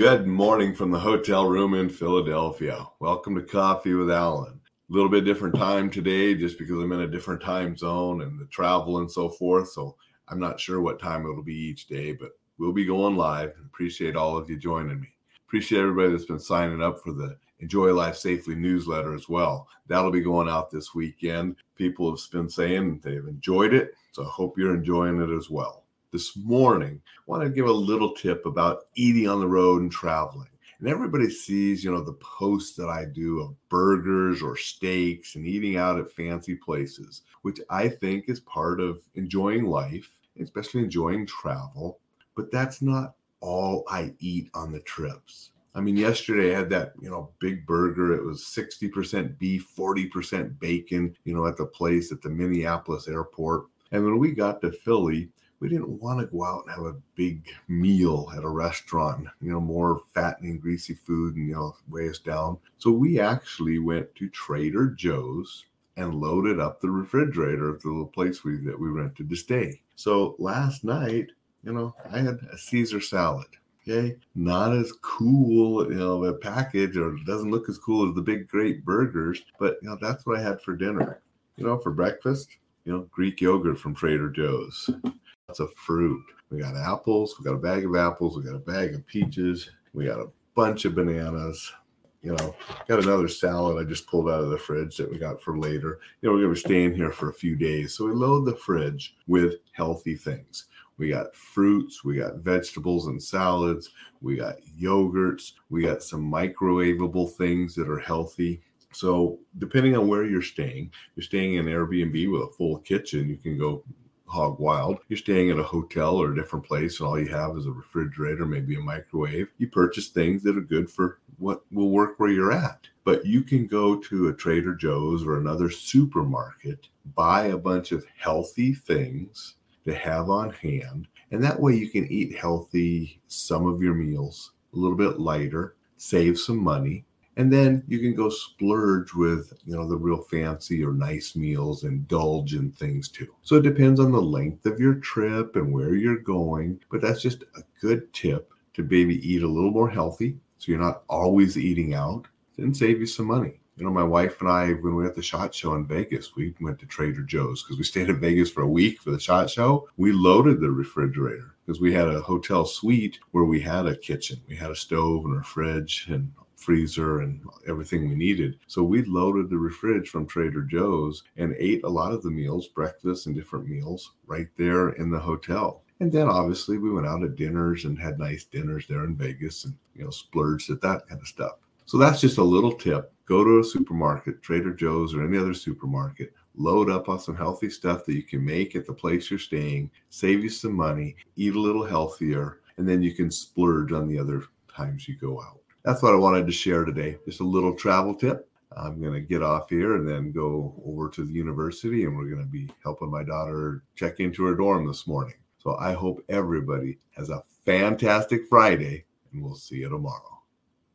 Good morning from the hotel room in Philadelphia. Welcome to Coffee with Alain. A little bit different time today just because I'm in a different time zone and the travel and so forth. So I'm not sure what time it'll be each day, but we'll be going live. Appreciate all of you joining me. Appreciate everybody that's been signing up for the Enjoy Life Safely newsletter as well. That'll be going out this weekend. People have been saying they've enjoyed it. So I hope you're enjoying it as well this morning, I want to give a little tip about eating on the road and traveling. And everybody sees, you know, the posts that I do of burgers or steaks and eating out at fancy places, which I think is part of enjoying life, especially enjoying travel. But that's not all I eat on the trips. I mean, yesterday I had that, you know, big burger. It was 60% beef, 40% bacon, you know, at the place at the Minneapolis airport. And when we got to Philly, we didn't want to go out and have a big meal at a restaurant, you know, more fattening, greasy food and, you know, weigh us down. So we actually went to Trader Joe's and loaded up the refrigerator of the little place we that we rented to stay. So last night, you know, I had a Caesar salad. Okay, not as cool, you know, a package or doesn't look as cool as the big great burgers, but you know, that's what I had for dinner. You know, for breakfast, you know, Greek yogurt from Trader Joe's of fruit. We got apples. We got a bag of apples. We got a bag of peaches. We got a bunch of bananas. You know, got another salad I just pulled out of the fridge that we got for later. You know, we're to be staying here for a few days. So we load the fridge with healthy things. We got fruits, we got vegetables and salads, we got yogurts, we got some microwavable things that are healthy. So, depending on where you're staying, you're staying in Airbnb with a full kitchen, you can go hog wild. You're staying at a hotel or a different place, and all you have is a refrigerator, maybe a microwave. You purchase things that are good for what will work where you're at. But you can go to a Trader Joe's or another supermarket, buy a bunch of healthy things to have on hand, and that way you can eat healthy some of your meals, a little bit lighter, save some money, and then you can go splurge with you know the real fancy or nice meals indulge in things too. So it depends on the length of your trip and where you're going but that's just a good tip to maybe eat a little more healthy so you're not always eating out and save you some money. You know my wife and i when we were at the shot show in vegas we went to trader joe's because we stayed in vegas for a week for the shot show. We loaded the refrigerator because we had a hotel suite where we had a kitchen. We had a stove and a fridge and freezer and everything we needed. So we loaded the fridge from Trader Joe's and ate a lot of the meals, breakfast and different meals, right there in the hotel. And then obviously we went out at dinners and had nice dinners there in Vegas and you know splurged at that kind of stuff. So that's just a little tip. Go to a supermarket, Trader Joe's or any other supermarket, load up on some healthy stuff that you can make at the place you're staying, save you some money, eat a little healthier, and then you can splurge on the other times you go out that's what I wanted to share today. Just a little travel tip. I'm going to get off here and then go over to the university, and we're going to be helping my daughter check into her dorm this morning. So I hope everybody has a fantastic Friday, and we'll see you tomorrow.